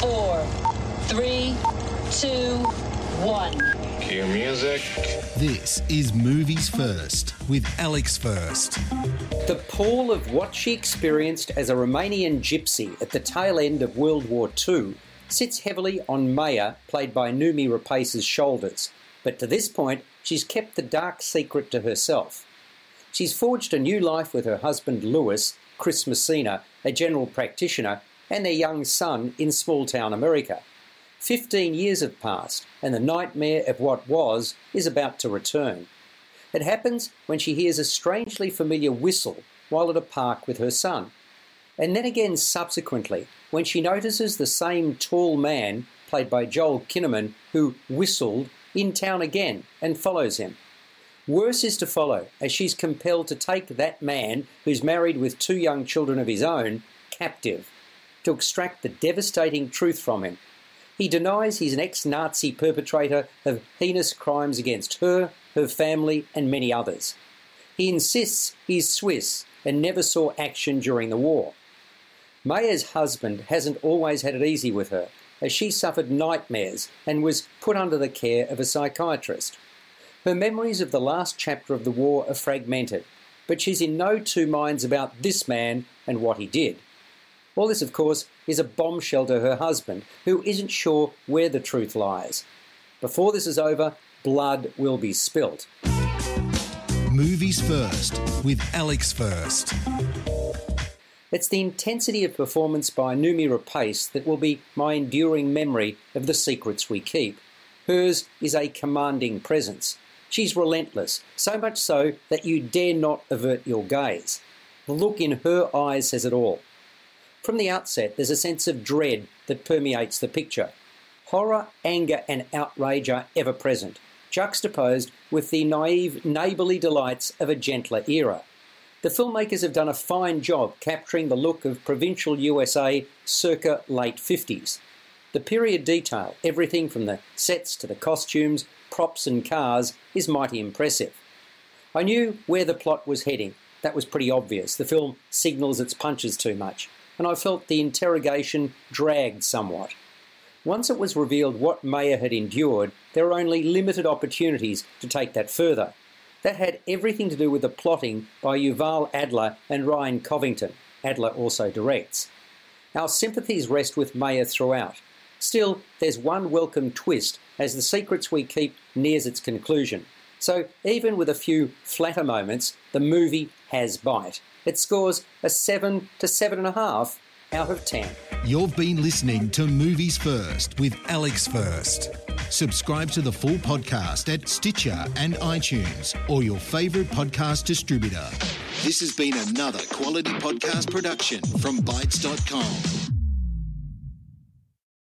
four, three, two, one. Cue music. This is Movies First with Alex First. The pall of what she experienced as a Romanian gypsy at the tail end of World War II sits heavily on Maya, played by Noomi Rapace's shoulders. But to this point, she's kept the dark secret to herself. She's forged a new life with her husband Lewis, Chris Messina, a general practitioner, and their young son in small town America. Fifteen years have passed, and the nightmare of what was is about to return. It happens when she hears a strangely familiar whistle while at a park with her son. And then again subsequently, when she notices the same tall man, played by Joel Kinnaman, who whistled, in town again and follows him. Worse is to follow, as she's compelled to take that man, who's married with two young children of his own, captive, to extract the devastating truth from him. He denies he's an ex Nazi perpetrator of heinous crimes against her, her family, and many others. He insists he's Swiss and never saw action during the war. Maya's husband hasn't always had it easy with her, as she suffered nightmares and was put under the care of a psychiatrist. Her memories of the last chapter of the war are fragmented, but she's in no two minds about this man and what he did. All this, of course, is a bombshell to her husband, who isn't sure where the truth lies. Before this is over, blood will be spilt. Movies First with Alex First. It's the intensity of performance by Noomi Rapace that will be my enduring memory of the secrets we keep. Hers is a commanding presence. She's relentless, so much so that you dare not avert your gaze. The look in her eyes says it all. From the outset, there's a sense of dread that permeates the picture. Horror, anger, and outrage are ever present, juxtaposed with the naive, neighbourly delights of a gentler era. The filmmakers have done a fine job capturing the look of provincial USA circa late 50s. The period detail, everything from the sets to the costumes, props, and cars, is mighty impressive. I knew where the plot was heading. That was pretty obvious. The film signals its punches too much, and I felt the interrogation dragged somewhat. Once it was revealed what Maya had endured, there were only limited opportunities to take that further. That had everything to do with the plotting by Yuval Adler and Ryan Covington. Adler also directs. Our sympathies rest with Maya throughout. Still, there's one welcome twist as the secrets we keep nears its conclusion. So, even with a few flatter moments, the movie has bite. It scores a 7 to 7.5 out of 10. You've been listening to Movies First with Alex First. Subscribe to the full podcast at Stitcher and iTunes or your favourite podcast distributor. This has been another quality podcast production from Bytes.com.